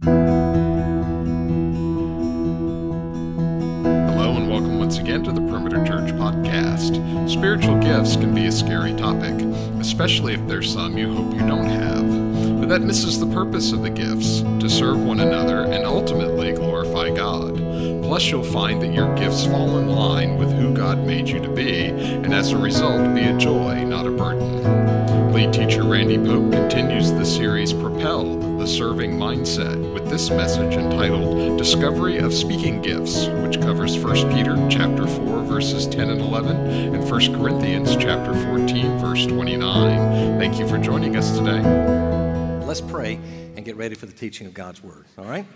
Hello, and welcome once again to the Perimeter Church podcast. Spiritual gifts can be a scary topic, especially if there's some you hope you don't have. But that misses the purpose of the gifts to serve one another and ultimately glorify God. Plus, you'll find that your gifts fall in line with who God made you to be, and as a result, be a joy, not a burden. Lead teacher Randy Pope continues the series Propelled, the Serving Mindset, with this message entitled Discovery of Speaking Gifts, which covers 1 Peter chapter 4 verses 10 and 11 and 1 Corinthians chapter 14 verse 29. Thank you for joining us today. Let's pray and get ready for the teaching of God's Word, all right?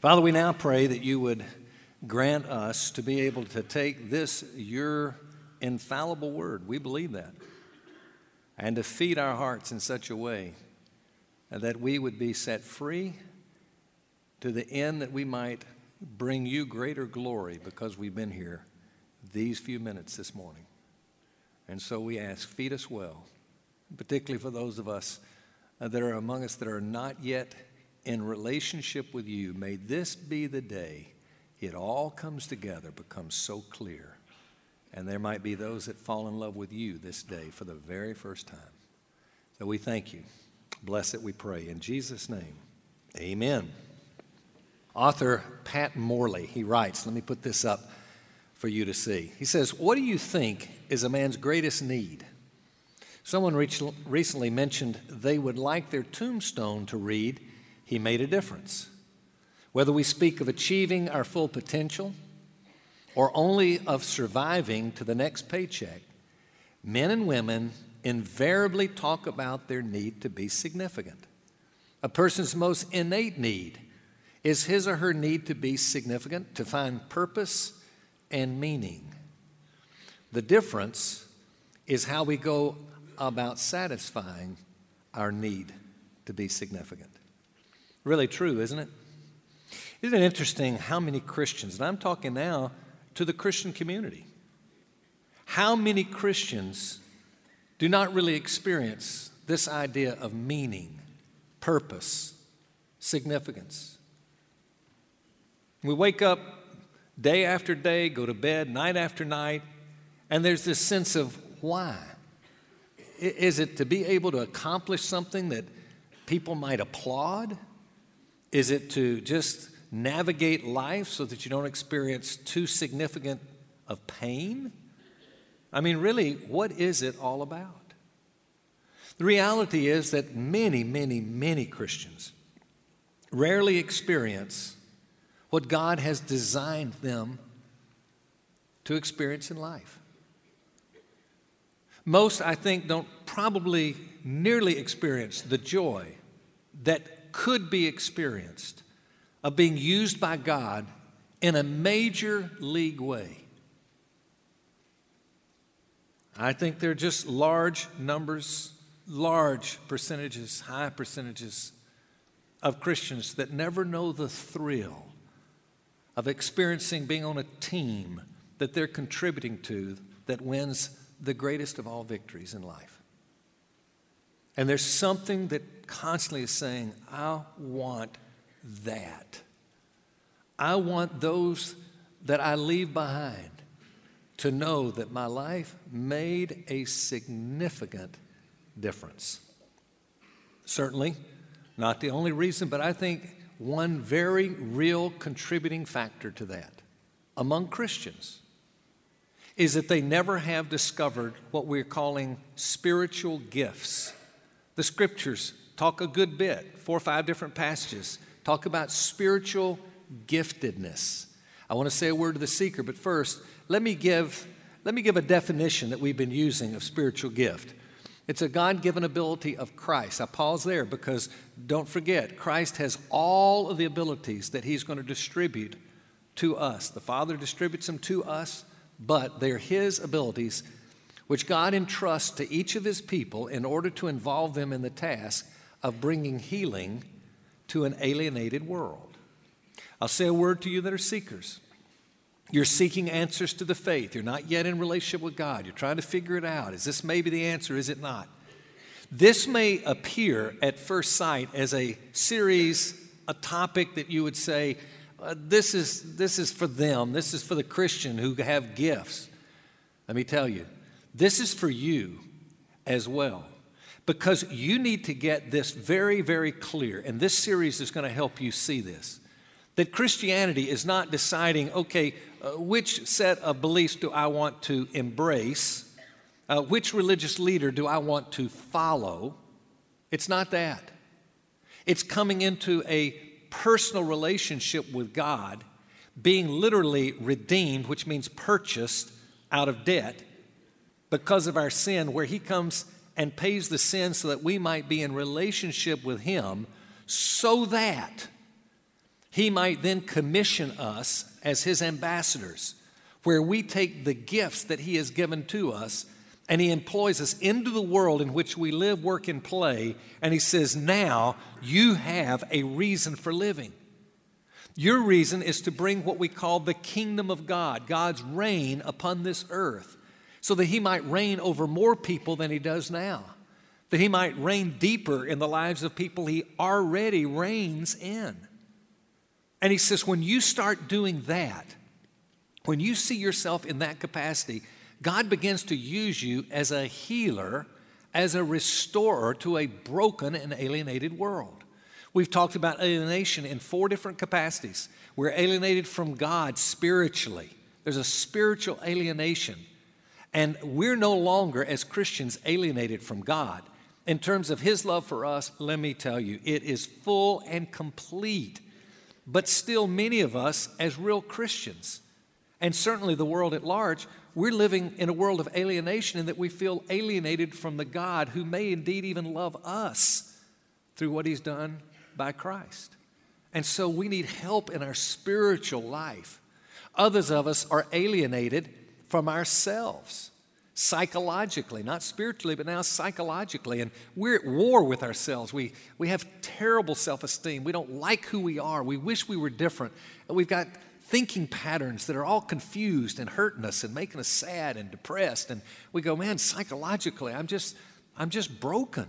Father, we now pray that you would grant us to be able to take this, your infallible Word, we believe that, and to feed our hearts in such a way that we would be set free to the end that we might bring you greater glory because we've been here these few minutes this morning. And so we ask, feed us well, particularly for those of us uh, that are among us that are not yet in relationship with you. May this be the day it all comes together, becomes so clear. And there might be those that fall in love with you this day for the very first time. So we thank you. Bless it, we pray. In Jesus' name, amen. Author Pat Morley, he writes, let me put this up for you to see. He says, What do you think is a man's greatest need? Someone recently mentioned they would like their tombstone to read, He made a difference. Whether we speak of achieving our full potential or only of surviving to the next paycheck, men and women invariably talk about their need to be significant. A person's most innate need is his or her need to be significant, to find purpose and meaning. The difference is how we go about satisfying our need to be significant. Really true, isn't it? Isn't it interesting how many Christians, and I'm talking now to the Christian community, how many Christians do not really experience this idea of meaning, purpose, significance? We wake up day after day, go to bed night after night, and there's this sense of why. Is it to be able to accomplish something that people might applaud? Is it to just navigate life so that you don't experience too significant of pain? I mean, really, what is it all about? The reality is that many, many, many Christians rarely experience what God has designed them to experience in life. Most, I think, don't probably nearly experience the joy that could be experienced of being used by God in a major league way. I think there are just large numbers, large percentages, high percentages of Christians that never know the thrill of experiencing being on a team that they're contributing to that wins the greatest of all victories in life. And there's something that constantly is saying, I want that. I want those that I leave behind to know that my life made a significant difference. Certainly, not the only reason, but I think one very real contributing factor to that among Christians is that they never have discovered what we're calling spiritual gifts. The scriptures talk a good bit, four or five different passages, talk about spiritual giftedness. I want to say a word to the seeker, but first, let me give, let me give a definition that we've been using of spiritual gift. It's a God given ability of Christ. I pause there because don't forget, Christ has all of the abilities that He's going to distribute to us. The Father distributes them to us, but they're His abilities which God entrusts to each of His people in order to involve them in the task of bringing healing to an alienated world. I'll say a word to you that are seekers. You're seeking answers to the faith. You're not yet in relationship with God. You're trying to figure it out. Is this maybe the answer? Is it not? This may appear at first sight as a series a topic that you would say, uh, this, is, this is for them, this is for the Christian who have gifts. Let me tell you, this is for you as well. Because you need to get this very, very clear. And this series is going to help you see this. That Christianity is not deciding, okay, uh, which set of beliefs do I want to embrace? Uh, which religious leader do I want to follow? It's not that. It's coming into a personal relationship with God, being literally redeemed, which means purchased out of debt because of our sin, where He comes and pays the sin so that we might be in relationship with Him, so that He might then commission us as His ambassadors, where we take the gifts that He has given to us and He employs us into the world in which we live, work, and play. And He says, Now you have a reason for living. Your reason is to bring what we call the kingdom of God, God's reign upon this earth so that he might reign over more people than he does now, that he might reign deeper in the lives of people he already reigns in. And he says, when you start doing that, when you see yourself in that capacity, God begins to use you as a healer, as a restorer to a broken and alienated world. We've talked about alienation in four different capacities. We're alienated from God spiritually. There's a spiritual alienation and we're no longer, as Christians, alienated from God. In terms of His love for us, let me tell you, it is full and complete. But still, many of us, as real Christians, and certainly the world at large, we're living in a world of alienation in that we feel alienated from the God who may indeed even love us through what He's done by Christ. And so we need help in our spiritual life. Others of us are alienated from ourselves psychologically, not spiritually, but now psychologically. And we're at war with ourselves. We, we have terrible self esteem. We don't like who we are. We wish we were different. And we've got thinking patterns that are all confused and hurting us and making us sad and depressed. And we go, man, psychologically, I'm just, I'm just broken.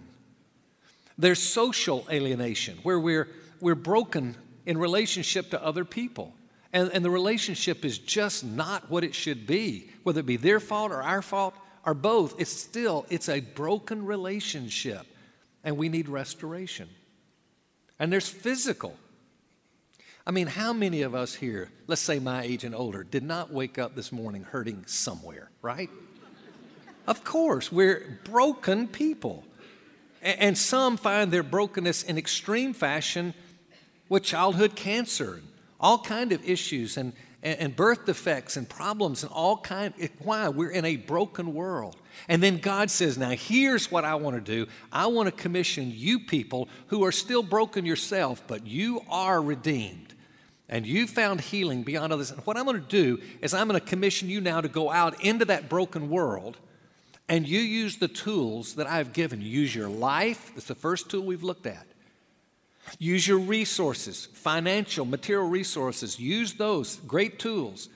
There's social alienation where we're, we're broken in relationship to other people and, and the relationship is just not what it should be whether it be their fault or our fault or both. It's still it's a broken relationship and we need restoration. And there's physical. I mean how many of us here let's say my age and older did not wake up this morning hurting somewhere right? Of course we're broken people. And some find their brokenness in extreme fashion with childhood cancer all kind of issues and, and birth defects and problems and all kind why? We're in a broken world. And then god says now here's what i want to do. I want to commission you people who are still broken yourself but you are redeemed. And you found healing beyond others. And what i'm going to do is i'm going to commission you now to go out into that broken world and you use the tools that i've given you. Use your life that's the first tool we've looked at Use your resources, financial, material resources. Use those, great tools.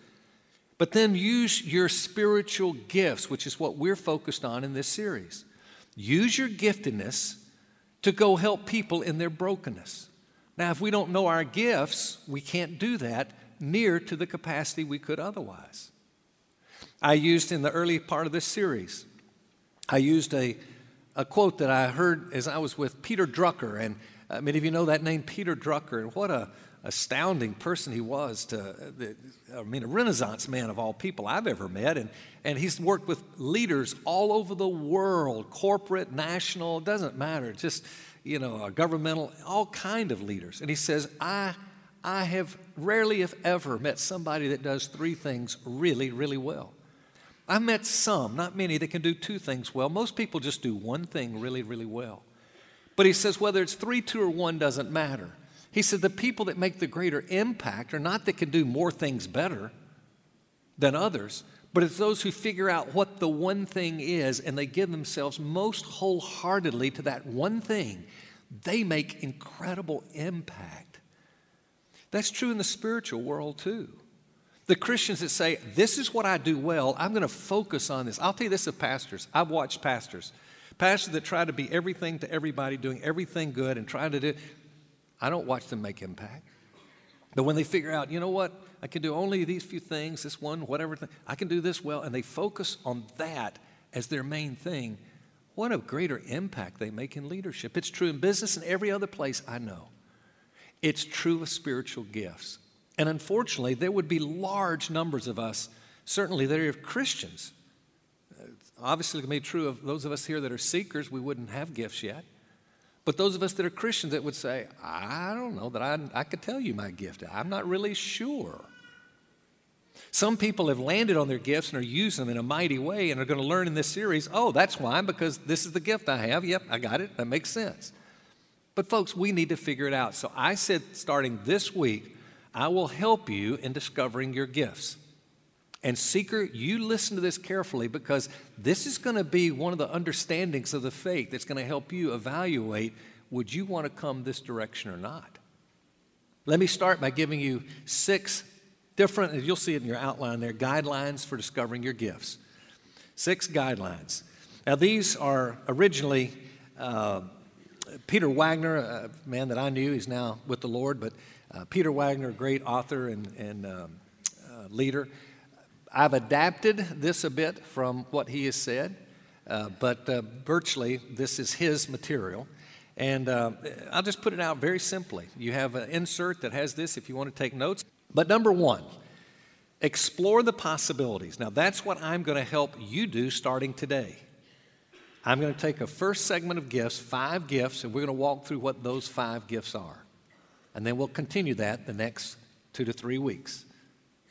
But then use your spiritual gifts, which is what we're focused on in this series. Use your giftedness to go help people in their brokenness. Now, if we don't know our gifts, we can't do that near to the capacity we could otherwise. I used in the early part of this series, I used a, a quote that I heard as I was with Peter Drucker, and uh, many of you know that name, Peter Drucker, and what a astounding person he was to, I mean, a Renaissance man of all people I've ever met. And, and he's worked with leaders all over the world, corporate, national, doesn't matter, just, you know, governmental, all kind of leaders. And he says, I, I have rarely, if ever, met somebody that does three things really, really well. I've met some, not many, that can do two things well. Most people just do one thing really, really well. But he says whether it's three, two, or one doesn't matter. He said the people that make the greater impact are not that can do more things better than others, but it's those who figure out what the one thing is and they give themselves most wholeheartedly to that one thing. They make incredible impact. That's true in the spiritual world too. The Christians that say, This is what I do well, I'm going to focus on this. I'll tell you this of pastors. I've watched pastors Pastors that try to be everything to everybody, doing everything good and trying to do. I don't watch them make impact. But when they figure out, you know what, I can do only these few things, this one, whatever, thing, I can do this well, and they focus on that as their main thing, what a greater impact they make in leadership. It's true in business and every other place I know. It's true of spiritual gifts. And unfortunately, there would be large numbers of us, certainly that are Christians. Obviously, may be true of those of us here that are seekers, we wouldn't have gifts yet. But those of us that are Christians that would say, I don't know that I, I could tell you my gift. I'm not really sure. Some people have landed on their gifts and are using them in a mighty way and are going to learn in this series, oh, that's why, because this is the gift I have. Yep, I got it. That makes sense. But, folks, we need to figure it out. So I said, starting this week, I will help you in discovering your gifts. And, seeker, you listen to this carefully because this is going to be one of the understandings of the faith that's going to help you evaluate would you want to come this direction or not? Let me start by giving you six different, you'll see it in your outline there, guidelines for discovering your gifts. Six guidelines. Now, these are originally uh, Peter Wagner, a man that I knew, he's now with the Lord, but uh, Peter Wagner, great author and, and um, uh, leader. I've adapted this a bit from what he has said, uh, but uh, virtually this is his material. And uh, I'll just put it out very simply. You have an insert that has this if you want to take notes. But number one, explore the possibilities. Now, that's what I'm going to help you do starting today. I'm going to take a first segment of gifts, five gifts, and we're going to walk through what those five gifts are. And then we'll continue that the next two to three weeks.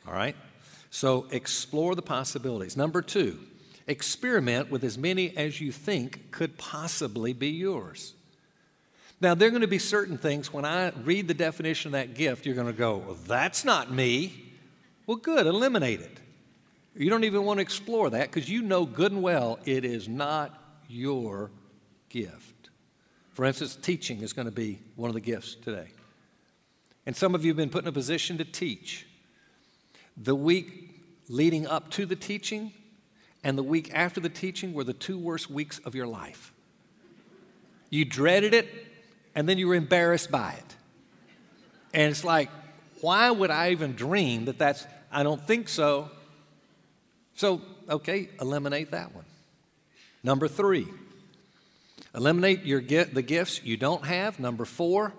All right? So explore the possibilities. Number two, experiment with as many as you think could possibly be yours. Now, there are going to be certain things when I read the definition of that gift, you're going to go, well, that's not me. Well, good, eliminate it. You don't even want to explore that because you know good and well it is not your gift. For instance, teaching is going to be one of the gifts today. And some of you have been put in a position to teach. The week leading up to the teaching and the week after the teaching were the two worst weeks of your life. You dreaded it, and then you were embarrassed by it. And it's like, why would I even dream that that's, I don't think so. So, okay, eliminate that one. Number three, eliminate your the gifts you don't have. Number four,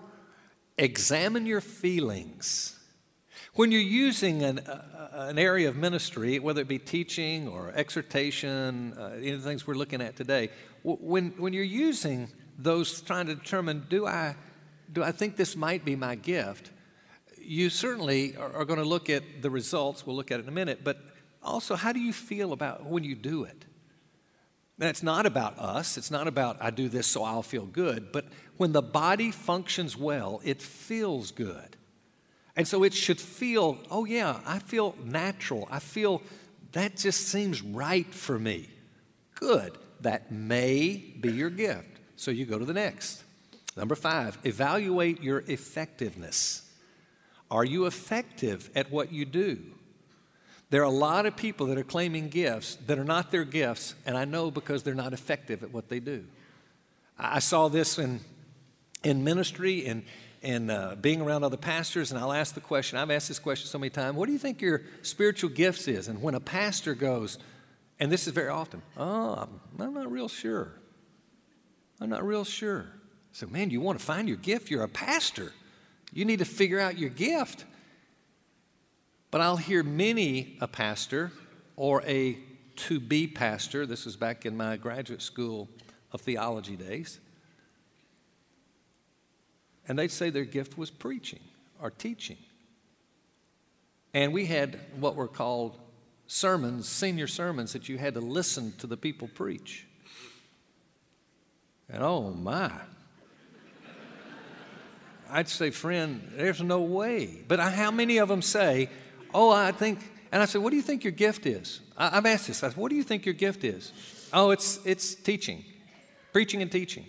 examine your feelings. When you're using an, uh, an area of ministry, whether it be teaching or exhortation, uh, any of the things we're looking at today, when, when you're using those trying to determine do I, do I think this might be my gift, you certainly are, are going to look at the results. We'll look at it in a minute. But also, how do you feel about when you do it? And it's not about us. It's not about I do this so I'll feel good. But when the body functions well, it feels good. And so it should feel, oh, yeah, I feel natural. I feel that just seems right for me. Good. That may be your gift. So you go to the next. Number five, evaluate your effectiveness. Are you effective at what you do? There are a lot of people that are claiming gifts that are not their gifts, and I know because they're not effective at what they do. I saw this in, in ministry and, and uh, being around other pastors, and I'll ask the question I've asked this question so many times what do you think your spiritual gifts is? And when a pastor goes, and this is very often, oh, I'm, I'm not real sure. I'm not real sure. So, man, you want to find your gift? You're a pastor. You need to figure out your gift. But I'll hear many a pastor or a to be pastor, this was back in my graduate school of theology days, and they'd say their gift was preaching or teaching. And we had what were called sermons, senior sermons, that you had to listen to the people preach. And oh my. I'd say, friend, there's no way. But how many of them say, oh, I think, and I said, what do you think your gift is? I, have asked this. I said, what do you think your gift is? Oh, it's, it's teaching, preaching and teaching.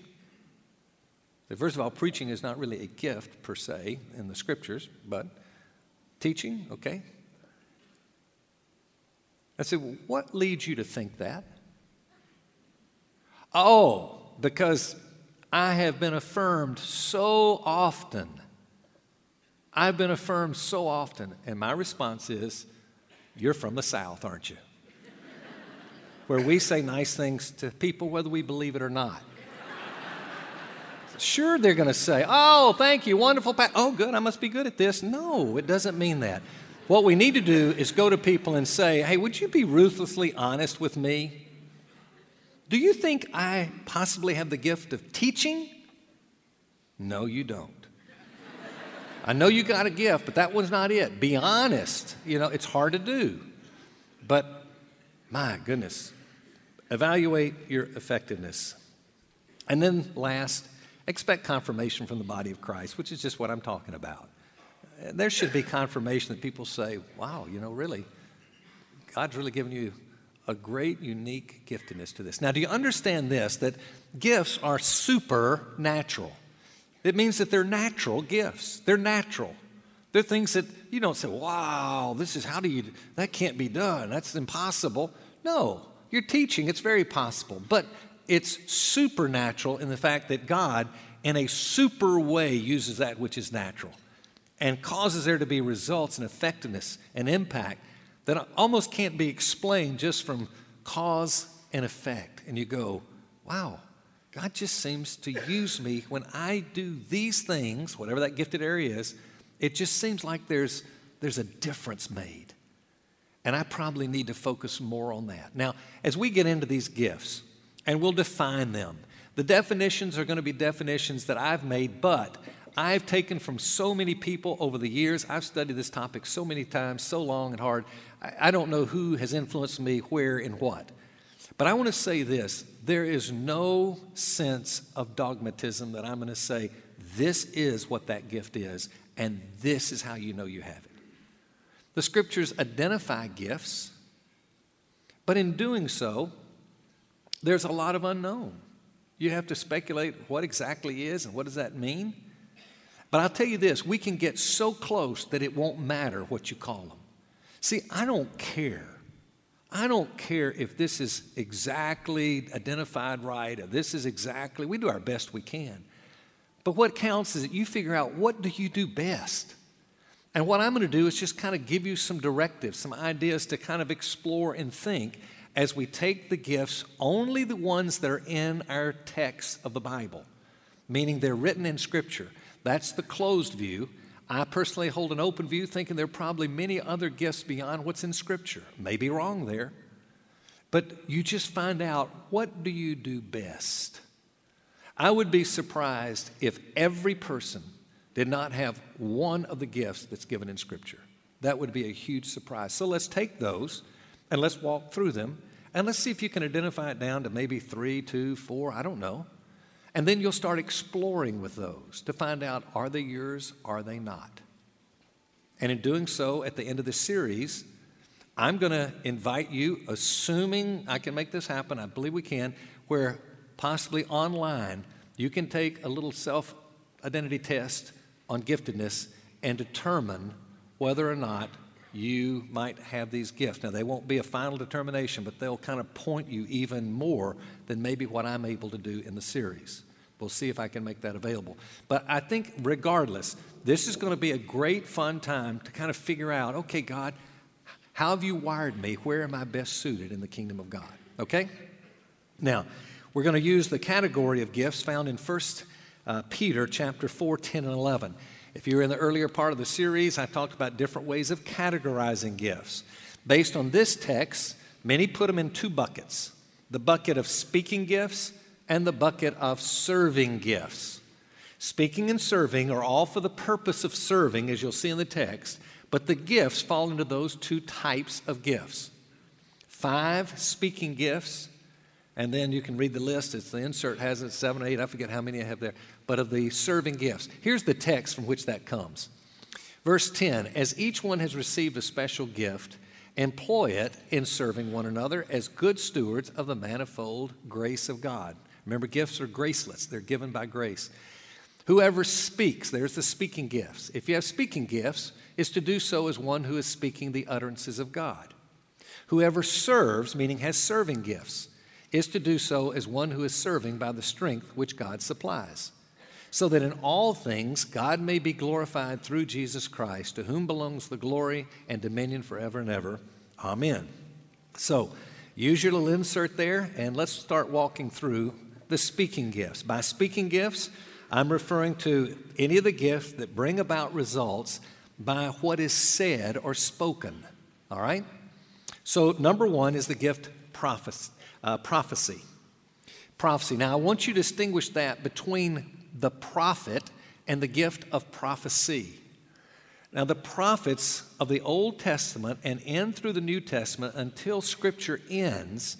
First of all, preaching is not really a gift per se in the scriptures, but teaching, okay. I said, well, what leads you to think that? Oh, because I have been affirmed so often I've been affirmed so often, and my response is, You're from the South, aren't you? Where we say nice things to people whether we believe it or not. Sure, they're going to say, Oh, thank you, wonderful. Oh, good, I must be good at this. No, it doesn't mean that. What we need to do is go to people and say, Hey, would you be ruthlessly honest with me? Do you think I possibly have the gift of teaching? No, you don't. I know you got a gift, but that was not it. Be honest. You know, it's hard to do. But my goodness, evaluate your effectiveness. And then last, expect confirmation from the body of Christ, which is just what I'm talking about. There should be confirmation that people say, wow, you know, really, God's really given you a great, unique giftedness to this. Now, do you understand this? That gifts are supernatural. It means that they're natural gifts. They're natural. They're things that you don't say, wow, this is how do you, that can't be done. That's impossible. No, you're teaching, it's very possible. But it's supernatural in the fact that God, in a super way, uses that which is natural and causes there to be results and effectiveness and impact that almost can't be explained just from cause and effect. And you go, wow, God just seems to use me when I do these things, whatever that gifted area is, it just seems like there's, there's a difference made. And I probably need to focus more on that. Now, as we get into these gifts, and we'll define them, the definitions are going to be definitions that I've made, but I've taken from so many people over the years. I've studied this topic so many times, so long and hard. I, don't know who has influenced me where and what. But I want to say this there is no sense of dogmatism that I'm going to say, this is what that gift is, and this is how you know you have it. The scriptures identify gifts, but in doing so, there's a lot of unknown. You have to speculate what exactly is and what does that mean. But I'll tell you this we can get so close that it won't matter what you call them. See, I don't care I don't care if this is exactly identified right or this is exactly, we do our best we can. But what counts is that you figure out what do you do best. And what I'm going to do is just kind of give you some directives, some ideas to kind of explore and think as we take the gifts, only the ones that are in our text of the Bible, meaning they're written in Scripture. That's the closed view. I personally hold an open view, thinking there are probably many other gifts beyond what's in Scripture. Maybe wrong there. But you just find out what do you do best? I would be surprised if every person did not have one of the gifts that's given in Scripture. That would be a huge surprise. So let's take those and let's walk through them and let's see if you can identify it down to maybe three, two, four, I don't know. And then you'll start exploring with those to find out are they yours, are they not? And in doing so, at the end of the series, I'm going to invite you, assuming I can make this happen, I believe we can, where possibly online you can take a little self identity test on giftedness and determine whether or not you might have these gifts. Now, they won't be a final determination, but they'll kind of point you even more than maybe what I'm able to do in the series. We'll see if I can make that available. But I think, regardless, this is going to be a great fun time to kind of figure out okay, God, how have you wired me? Where am I best suited in the kingdom of God? Okay? Now, we're going to use the category of gifts found in 1 uh, Peter chapter 4, 10, and 11. If you were in the earlier part of the series, I talked about different ways of categorizing gifts. Based on this text, many put them in two buckets the bucket of speaking gifts and the bucket of serving gifts. Speaking and serving are all for the purpose of serving, as you'll see in the text, but the gifts fall into those two types of gifts five speaking gifts, and then you can read the list. It's the insert has it, seven, eight, I forget how many I have there, but of the serving gifts. Here's the text from which that comes. Verse 10 As each one has received a special gift, employ it in serving one another as good stewards of the manifold grace of God. Remember, gifts are graceless, they're given by grace. Whoever speaks, there's the speaking gifts. If you have speaking gifts, is to do so as one who is speaking the utterances of God. Whoever serves, meaning has serving gifts, is to do so as one who is serving by the strength which God supplies, so that in all things God may be glorified through Jesus Christ, to whom belongs the glory and dominion forever and ever. Amen. So, use your little insert there, and let's start walking through the speaking gifts. By speaking gifts, I'm referring to any of the gifts that bring about results by what is said or spoken. All right? So, number one is the gift prophecy. Uh, prophecy. Prophecy. Now, I want you to distinguish that between the prophet and the gift of prophecy. Now, the prophets of the Old Testament and in through the New Testament until Scripture ends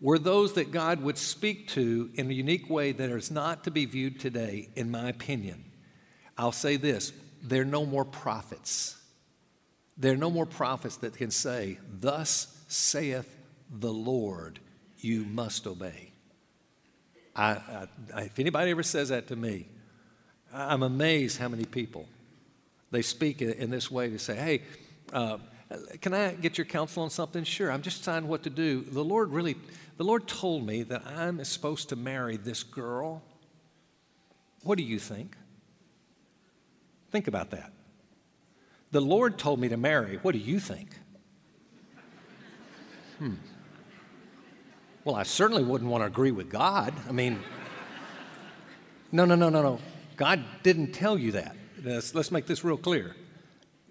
were those that God would speak to in a unique way that is not to be viewed today, in my opinion. I'll say this there are no more prophets. There are no more prophets that can say, Thus saith the Lord, you must obey. I, I, if anybody ever says that to me, I'm amazed how many people they speak in this way to say, Hey, uh, can I get your counsel on something? Sure, I'm just deciding what to do. The Lord really, the Lord told me that I'm supposed to marry this girl. What do you think? Think about that. The Lord told me to marry. What do you think? Hmm. Well, I certainly wouldn't want to agree with God. I mean, no, no, no, no, no. God didn't tell you that. Let's, let's make this real clear.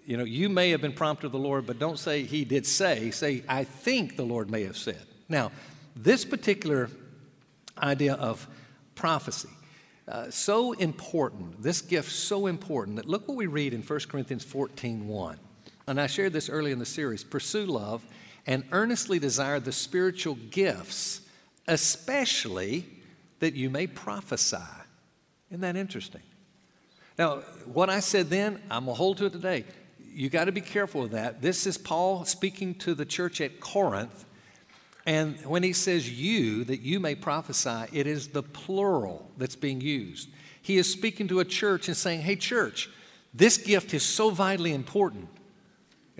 You know, you may have been prompted of the Lord, but don't say He did say. Say, I think the Lord may have said. Now, this particular idea of prophecy, uh, so important, this gift so important that look what we read in 1 Corinthians 14 1. And I shared this early in the series pursue love and earnestly desire the spiritual gifts, especially that you may prophesy. Isn't that interesting? Now, what I said then, I'm going to hold to it today. You got to be careful of that. This is Paul speaking to the church at Corinth. And when he says you, that you may prophesy, it is the plural that's being used. He is speaking to a church and saying, hey, church, this gift is so vitally important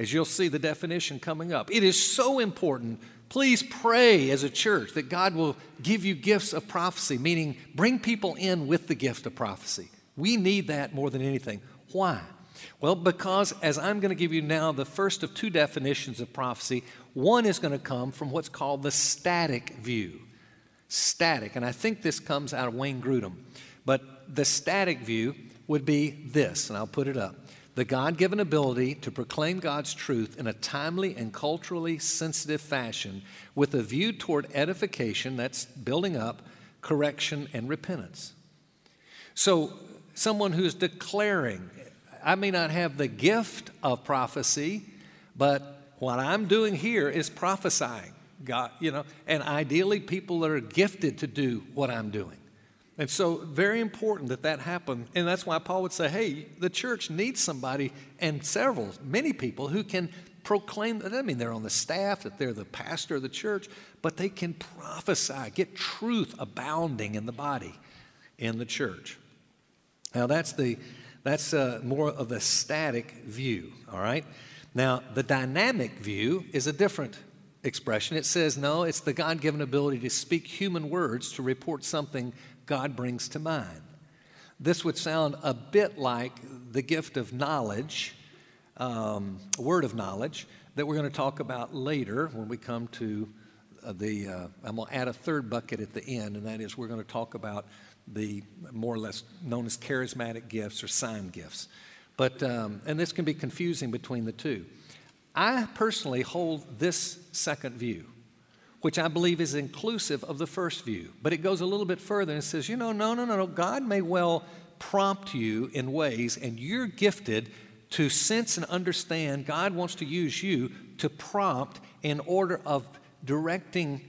as you'll see the definition coming up. It is so important. Please pray as a church that God will give you gifts of prophecy, meaning bring people in with the gift of prophecy. We need that more than anything. Why? Well, because as I'm going to give you now the first of two definitions of prophecy, one is going to come from what's called the static view. Static, and I think this comes out of Wayne Grudem, but the static view would be this, and I'll put it up the God given ability to proclaim God's truth in a timely and culturally sensitive fashion with a view toward edification, that's building up, correction, and repentance. So, someone who's declaring, I may not have the gift of prophecy, but what I'm doing here is prophesying. God, you know, and ideally people that are gifted to do what I'm doing. And so, very important that that happen. And that's why Paul would say, hey, the church needs somebody and several, many people who can proclaim. That mean they're on the staff, that they're the pastor of the church, but they can prophesy, get truth abounding in the body, in the church. Now, that's, the, that's uh, more of a static view, all right? Now, the dynamic view is a different expression. It says, no, it's the God given ability to speak human words to report something God brings to mind. This would sound a bit like the gift of knowledge, um, word of knowledge, that we're going to talk about later when we come to uh, the. Uh, I'm going to add a third bucket at the end, and that is we're going to talk about the more or less known as charismatic gifts or sign gifts. But, um, and this can be confusing between the two. I personally hold this second view which I believe is inclusive of the first view. But it goes a little bit further and says, you know, no, no, no, no. God may well prompt you in ways, and you're gifted to sense and understand. God wants to use you to prompt in order of directing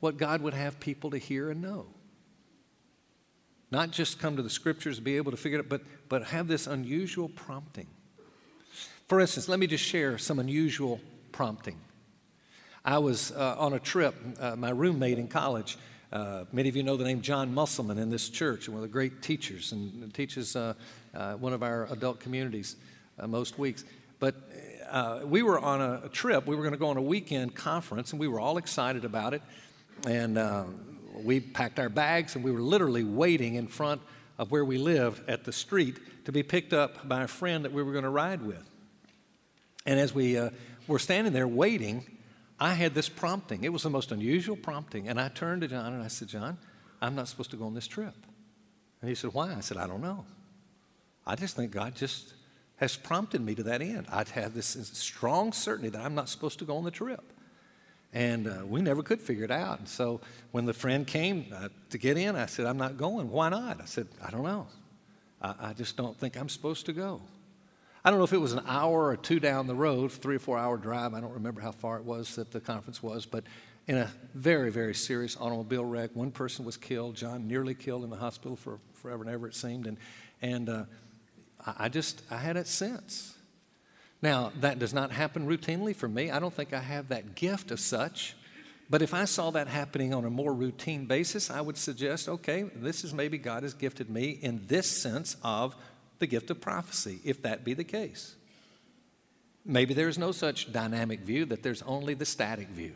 what God would have people to hear and know. Not just come to the scriptures, and be able to figure it, but, but have this unusual prompting. For instance, let me just share some unusual prompting. I was uh, on a trip, uh, my roommate in college, uh, many of you know the name John Musselman in this church, one of the great teachers, and teaches uh, uh, one of our adult communities uh, most weeks. But we were on a, trip, we were going to go on a weekend conference, and we were all excited about it. And we packed our bags, and we were literally waiting in front of where we lived at the street to be picked up by a friend that we were going to ride with. And as we were standing there waiting, I had this prompting. It was the most unusual prompting. And I turned to John and I said, John, I'm not supposed to go on this trip. And he said, Why? I said, I don't know. I just think God just has prompted me to that end. I'd have this strong certainty that I'm not supposed to go on the trip. And uh, we never could figure it out. And so when the friend came uh, to get in, I said, I'm not going. Why not? I said, I don't know. I, I just don't think I'm supposed to go. I don't know if it was an hour or two down the road, three or four hour drive. I don't remember how far it was that the conference was, but in a very, very serious automobile wreck, one person was killed. John nearly killed in the hospital for forever and ever, it seemed. And, and uh, I just, I had that sense. Now, that does not happen routinely for me. I don't think I have that gift of such. But if I saw that happening on a more routine basis, I would suggest, okay, this is maybe God has gifted me in this sense of the gift of prophecy, if that be the case. Maybe there is no such dynamic view, that there's only the static view.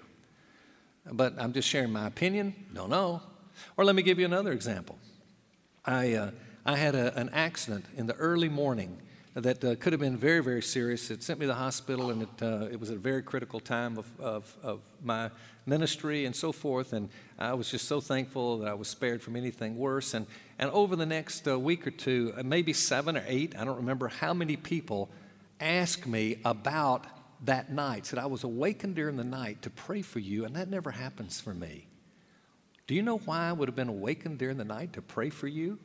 But I'm just sharing my opinion. Don't know. Or let me give you another example. I, uh, I had a, an accident in the early morning that uh, could have been very, very serious. It sent me to the hospital, and it, uh, it was a very critical time of, of, of, my ministry and so forth. And I was just so thankful that I was spared from anything worse. And, and over the next uh, week or two, uh, maybe seven or eight, I don't remember how many people asked me about that night. Said, I was awakened during the night to pray for you, and that never happens for me. Do you know why I would have been awakened during the night to pray for you?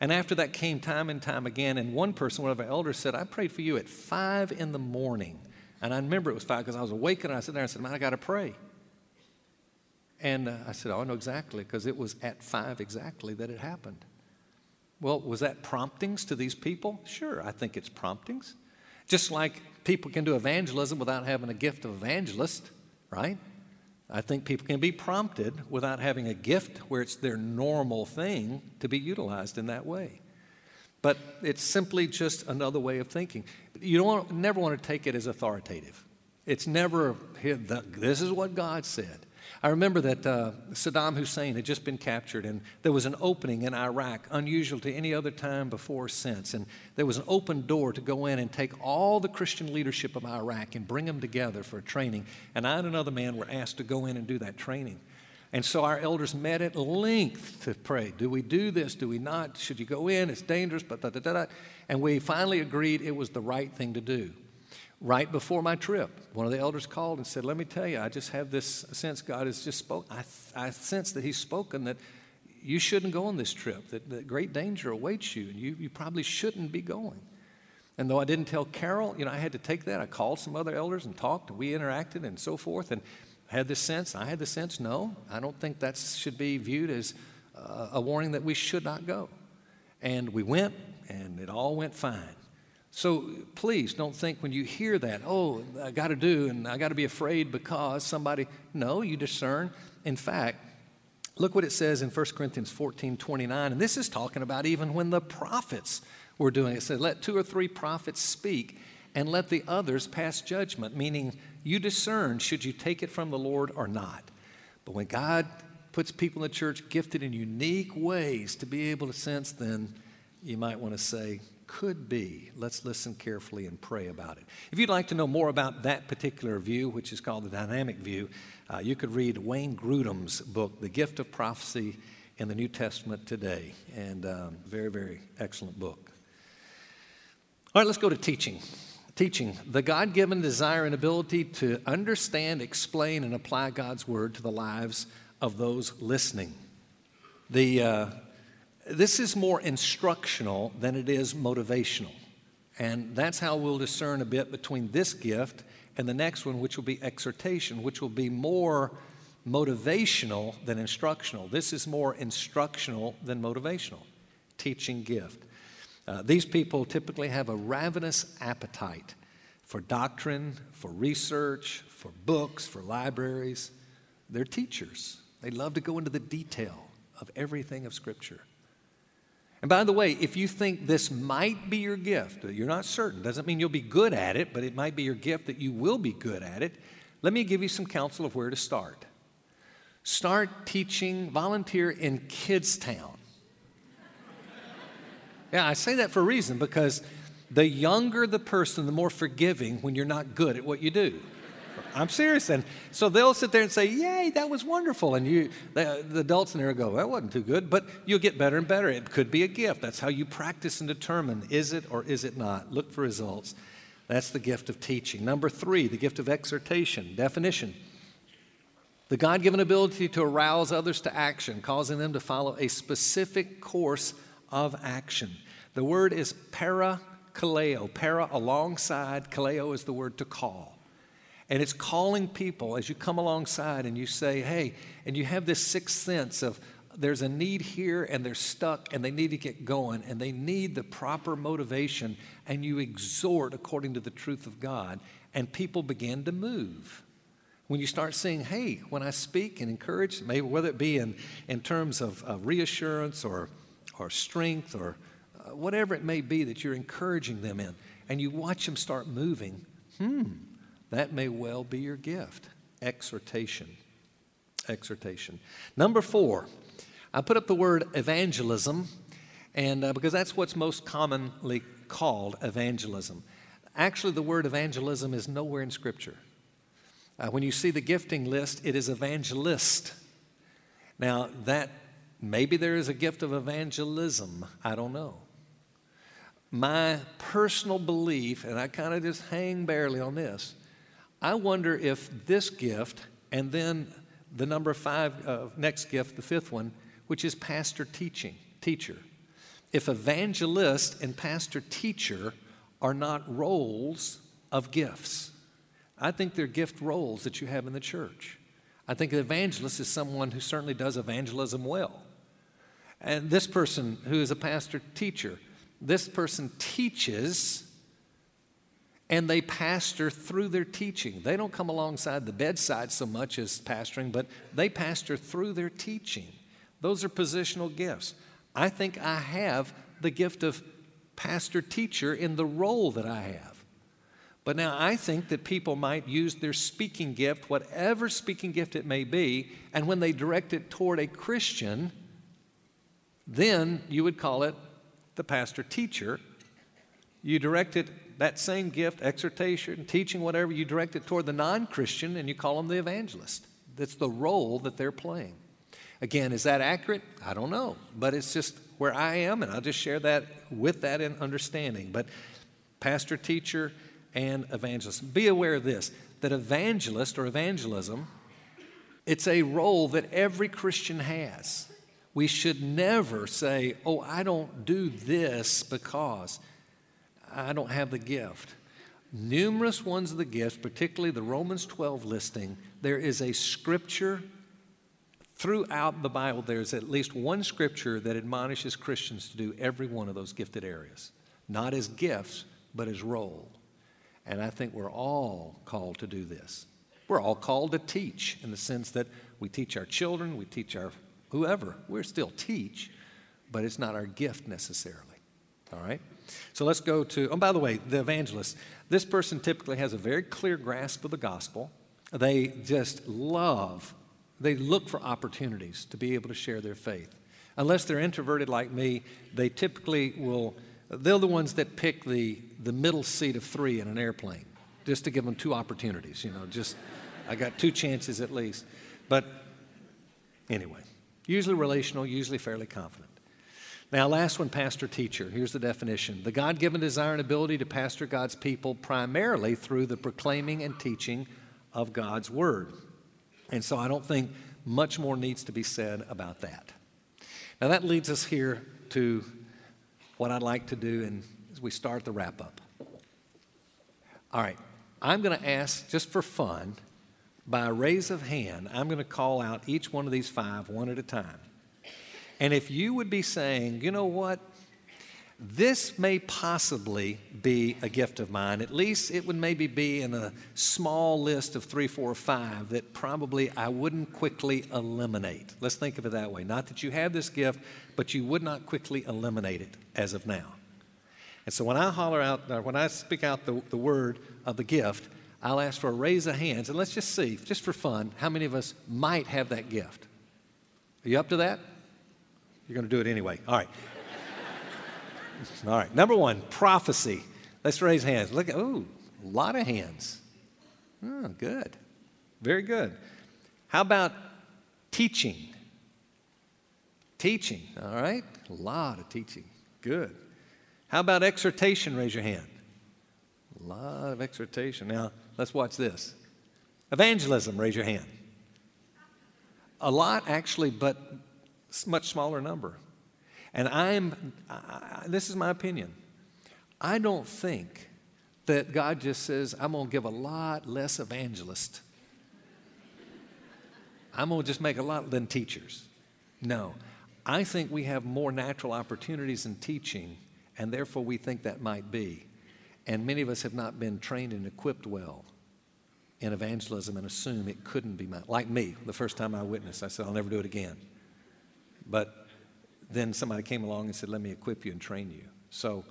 And after that came time and time again. And one person, one of our elders, said, I prayed for you at five in the morning. And I remember it was five because I was awake and I sat there and I said, Man, I got to pray. And uh, I said, Oh, I know exactly because it was at five exactly that it happened. Well, was that promptings to these people? Sure, I think it's promptings. Just like people can do evangelism without having a gift of evangelist, right? I think people can be prompted without having a gift where it's their normal thing to be utilized in that way. But it's simply just another way of thinking. You don't never want to take it as authoritative. It's never, this is what God said. I remember that uh, Saddam Hussein had just been captured, and there was an opening in Iraq, unusual to any other time before or since. And there was an open door to go in and take all the Christian leadership of Iraq and bring them together for training. And I and another man were asked to go in and do that training. And so our elders met at length to pray. Do we do this? Do we not? Should you go in? It's dangerous, but da da da da. And we finally agreed it was the right thing to do right before my trip, one of the elders called and said, Let me tell you, I just have this sense God has just spoken. I, I sense that He's spoken that you shouldn't go on this trip, that, that great danger awaits you, and you, you probably shouldn't be going. And though I didn't tell Carol, you know, I had to take that. I called some other elders and talked, and we interacted and so forth, and had this sense. I had the sense, no, I don't think that should be viewed as uh, a warning that we should not go. And we went, and it all went fine. So please don't think when you hear that, oh, I got to do and I got to be afraid because somebody. No, you discern. In fact, look what it says in 1 Corinthians 14 29. And this is talking about even when the prophets were doing it. It said, let two or three prophets speak and let the others pass judgment, meaning you discern should you take it from the Lord or not. But when God puts people in the church gifted in unique ways to be able to sense, then you might want to say, could be. Let's listen carefully and pray about it. If you'd like to know more about that particular view, which is called the dynamic view, uh, you could read Wayne Grudem's book, The Gift of Prophecy in the New Testament Today. And um, very, very excellent book. All right, let's go to teaching. Teaching, the God given desire and ability to understand, explain, and apply God's word to the lives of those listening. The uh, this is more instructional than it is motivational. And that's how we'll discern a bit between this gift and the next one, which will be exhortation, which will be more motivational than instructional. This is more instructional than motivational, teaching gift. Uh, these people typically have a ravenous appetite for doctrine, for research, for books, for libraries. They're teachers. They love to go into the detail of everything of Scripture. And by the way, if you think this might be your gift, uh, you're not certain, doesn't mean you'll be good at it, but it might be your gift that you will be good at it. Let me give you some counsel of where to start. Start teaching, volunteer in Kids Town. Yeah, I say that for a reason because the younger the person, the more forgiving when you're not good at what you do. I'm serious. And so they'll sit there and say, Yay, that was wonderful. And you, the, the, adults in there go, That wasn't too good, but you'll get better and better. It could be a gift. That's how you practice and determine is it or is it not? Look for results. That's the gift of teaching. Number three, the gift of exhortation. Definition the God given ability to arouse others to action, causing them to follow a specific course of action. The word is parakaleo. Para alongside, kaleo is the word to call. And it's calling people as you come alongside and you say, hey, and you have this sixth sense of there's a need here and they're stuck and they need to get going and they need the proper motivation and you exhort according to the truth of God and people begin to move. When you start saying, hey, when I speak and encourage, maybe whether it be in, in terms of uh, reassurance or, or strength or uh, whatever it may be that you're encouraging them in, and you watch them start moving, hmm, that may well be your gift. Exhortation. Exhortation. Number four, I put up the word evangelism, and uh, because that's what's most commonly called evangelism. Actually, the word evangelism is nowhere in Scripture. Uh, when you see the gifting list, it is evangelist. Now, that maybe there is a gift of evangelism. I don't know. My personal belief, and I kind of just hang barely on this, I wonder if this gift and then the number five, uh, next gift, the fifth one, which is pastor teaching, teacher. If evangelist and pastor teacher are not roles of gifts. I think they're gift roles that you have in the church. I think an evangelist is someone who certainly does evangelism well. And this person who is a pastor teacher, this person teaches and they pastor through their teaching. They don't come alongside the bedside so much as pastoring, but they pastor through their teaching. Those are positional gifts. I think I have the gift of pastor teacher in the role that I have. But now I think that people might use their speaking gift, whatever speaking gift it may be, and when they direct it toward a Christian, then you would call it the pastor teacher. You direct it, that same gift, exhortation, teaching, whatever, you direct it toward the non Christian and you call them the evangelist. That's the role that they're playing. Again, is that accurate? I don't know, but it's just where I am, and I'll just share that with that in understanding. But pastor, teacher, and evangelist. Be aware of this that evangelist or evangelism, it's a role that every Christian has. We should never say, Oh, I don't do this because I don't have the gift. Numerous ones of the gifts, particularly the Romans 12 listing, there is a scripture throughout the Bible. There's at least one scripture that admonishes Christians to do every one of those gifted areas, not as gifts, but as role. And I think we're all called to do this. We're all called to teach in the sense that we teach our children, we teach our whoever. We still teach, but it's not our gift necessarily. All right? So let's go to, oh, by the way, the evangelist. This person typically has a very clear grasp of the gospel. They just love, they look for opportunities to be able to share their faith. Unless they're introverted like me, they typically will they're the ones that pick the, the middle seat of three in an airplane, just to give them two opportunities, you know, just, I got two chances at least. But anyway, usually relational, usually fairly confident. Now, last one, pastor teacher. Here's the definition the God given desire and ability to pastor God's people primarily through the proclaiming and teaching of God's word. And so I don't think much more needs to be said about that. Now, that leads us here to what I'd like to do and as we start the wrap up. All right, I'm going to ask just for fun, by a raise of hand, I'm going to call out each one of these five one at a time. And if you would be saying, you know what, this may possibly be a gift of mine. At least it would maybe be in a small list of three, four, five that probably I wouldn't quickly eliminate. Let's think of it that way. Not that you have this gift, but you would not quickly eliminate it as of now. And so when I holler out, uh, when I speak out the, the word of the gift, I'll ask for a raise of hands. And let's just see, just for fun, how many of us might have that gift. Are you up to that? You're going to do it anyway. All right. All right. Number one, prophecy. Let's raise hands. Look at, ooh, a lot of hands. Oh, good. Very good. How about teaching? Teaching, all right? A lot of teaching. Good. How about exhortation? Raise your hand. A lot of exhortation. Now, let's watch this. Evangelism, raise your hand. A lot, actually, but much smaller number. And I'm, I, this is my opinion. I don't think that God just says, I'm going to give a lot less evangelists. I'm going to just make a lot than teachers. No. I think we have more natural opportunities in teaching, and therefore we think that might be. And many of us have not been trained and equipped well in evangelism and assume it couldn't be like me the first time I witnessed. I said, I'll never do it again. But then somebody came along and said, Let me equip you and train you. So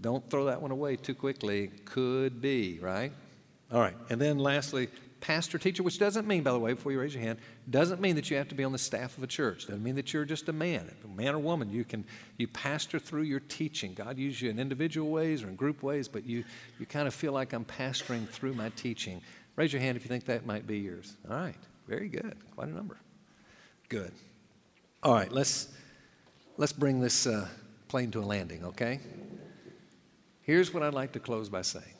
don't throw that one away too quickly. Could be, right? All right. And then lastly, pastor teacher, which doesn't mean, by the way, before you raise your hand, doesn't mean that you have to be on the staff of a church. Doesn't mean that you're just a man, a man or woman. You can you pastor through your teaching. God uses you in individual ways or in group ways, but you you kind of feel like I'm pastoring through my teaching. Raise your hand if you think that might be yours. All right. Very good. Quite a number. Good. All right. Let's let's bring this uh, plane to a landing. Okay. Here's what I'd like to close by saying.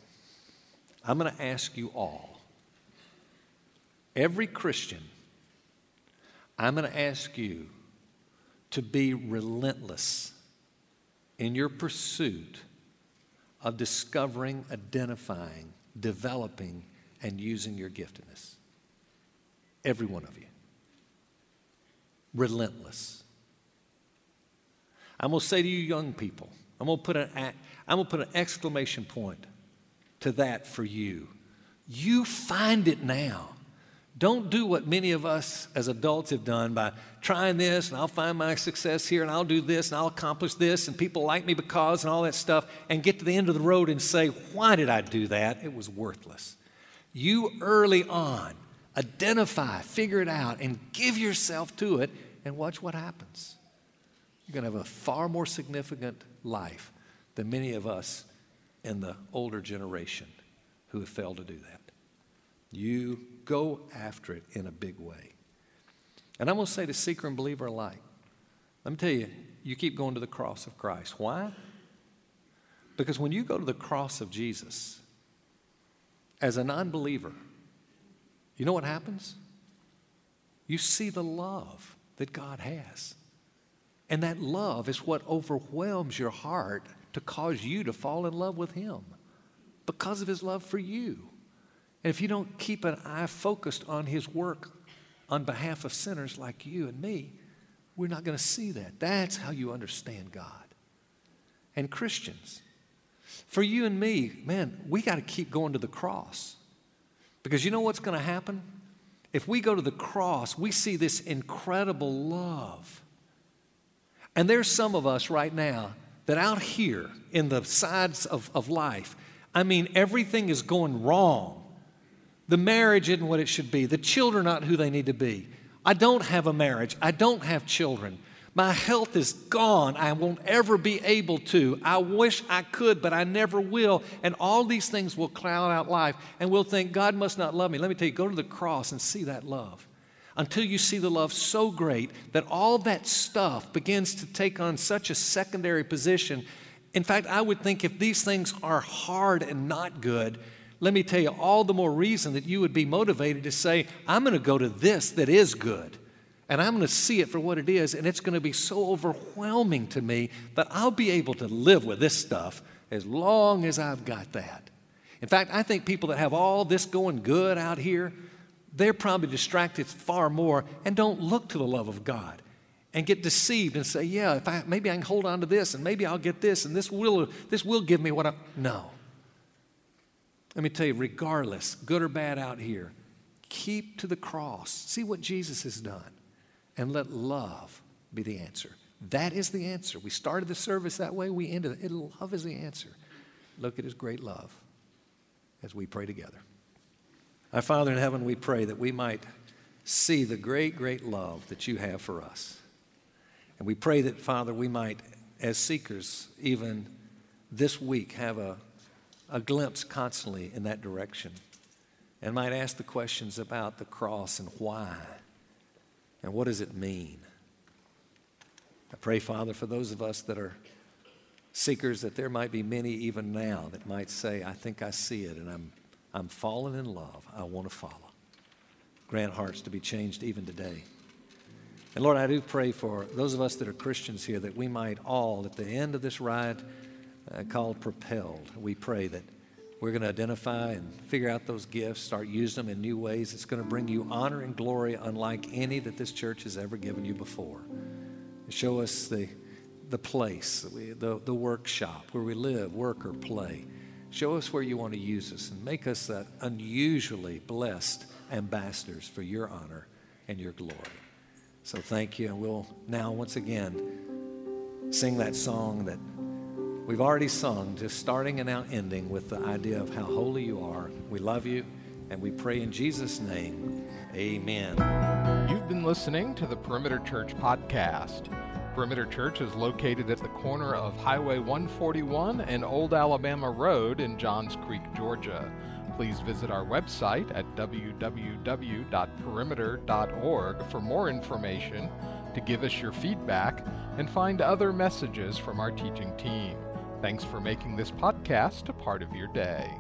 I'm going to ask you all every Christian, I'm going to ask you to be relentless in your pursuit of discovering, identifying, developing, and using your giftedness. Every one of you. Relentless. I'm going to say to you, young people, I'm going to put an, I'm going to put an exclamation point to that for you. You find it now. Don't do what many of us as adults have done by trying this and I'll find my success here and I'll do this and I'll accomplish this and people like me because and all that stuff and get to the end of the road and say, Why did I do that? It was worthless. You early on identify, figure it out, and give yourself to it and watch what happens. You're going to have a far more significant life than many of us in the older generation who have failed to do that. You go after it in a big way. And I'm going to say to seeker and believer alike, let me tell you, you keep going to the cross of Christ. Why? Because when you go to the cross of Jesus, as a non believer, you know what happens? You see the love that God has. And that love is what overwhelms your heart to cause you to fall in love with Him because of His love for you. And if you don't keep an eye focused on His work on behalf of sinners like you and me, we're not going to see that. That's how you understand God. And Christians, for you and me, man, we got to keep going to the cross. Because you know what's going to happen? If we go to the cross, we see this incredible love. And there's some of us right now that out here in the sides of, of life, I mean, everything is going wrong. The marriage isn't what it should be. The children aren't who they need to be. I don't have a marriage. I don't have children. My health is gone. I won't ever be able to. I wish I could, but I never will. And all these things will cloud out life. And we'll think, God must not love me. Let me tell you, go to the cross and see that love. Until you see the love so great that all that stuff begins to take on such a secondary position. In fact, I would think if these things are hard and not good, let me tell you, all the more reason that you would be motivated to say, I'm going to go to this that is good. And I'm going to see it for what it is. And it's going to be so overwhelming to me that I'll be able to live with this stuff as long as I've got that. In fact, I think people that have all this going good out here, they're probably distracted far more and don't look to the love of God and get deceived and say, yeah, if I, maybe I can hold on to this and maybe I'll get this and this will, this will give me what I. No. Let me tell you, regardless, good or bad out here, keep to the cross. See what Jesus has done. And let love be the answer. That is the answer. We started the service that way, we ended it. Love is the answer. Look at his great love as we pray together. Our Father in heaven, we pray that we might see the great, great love that you have for us. And we pray that, Father, we might as seekers, even this week, have a, a glimpse constantly in that direction and might ask the questions about the cross and why and what does it mean. I pray, Father, for those of us that are seekers, that there might be many even now that might say, I think I see it and I'm, I'm falling in love. I want to follow. Grant hearts to be changed even today. And Lord, I do pray for those of us that are Christians here that we might all, at the end of this ride uh, called Propelled, we pray that we're going to identify and figure out those gifts, start using them in new ways. It's going to bring you honor and glory unlike any that this church has ever given you before. Show us the, the place, the, the workshop where we live, work, or play. Show us where you want to use us and make us that unusually blessed ambassadors for your honor and your glory. So thank you. And we'll now, once again, sing that song that we've already sung, just starting and now ending with the idea of how holy you are. We love you, and we pray in Jesus' name. Amen. You've been listening to the Perimeter Church podcast. Perimeter Church is located at the corner of Highway 141 and Old Alabama Road in Johns Creek, Georgia. Please visit our website at www.perimeter.org for more information, to give us your feedback, and find other messages from our teaching team. Thanks for making this podcast a part of your day.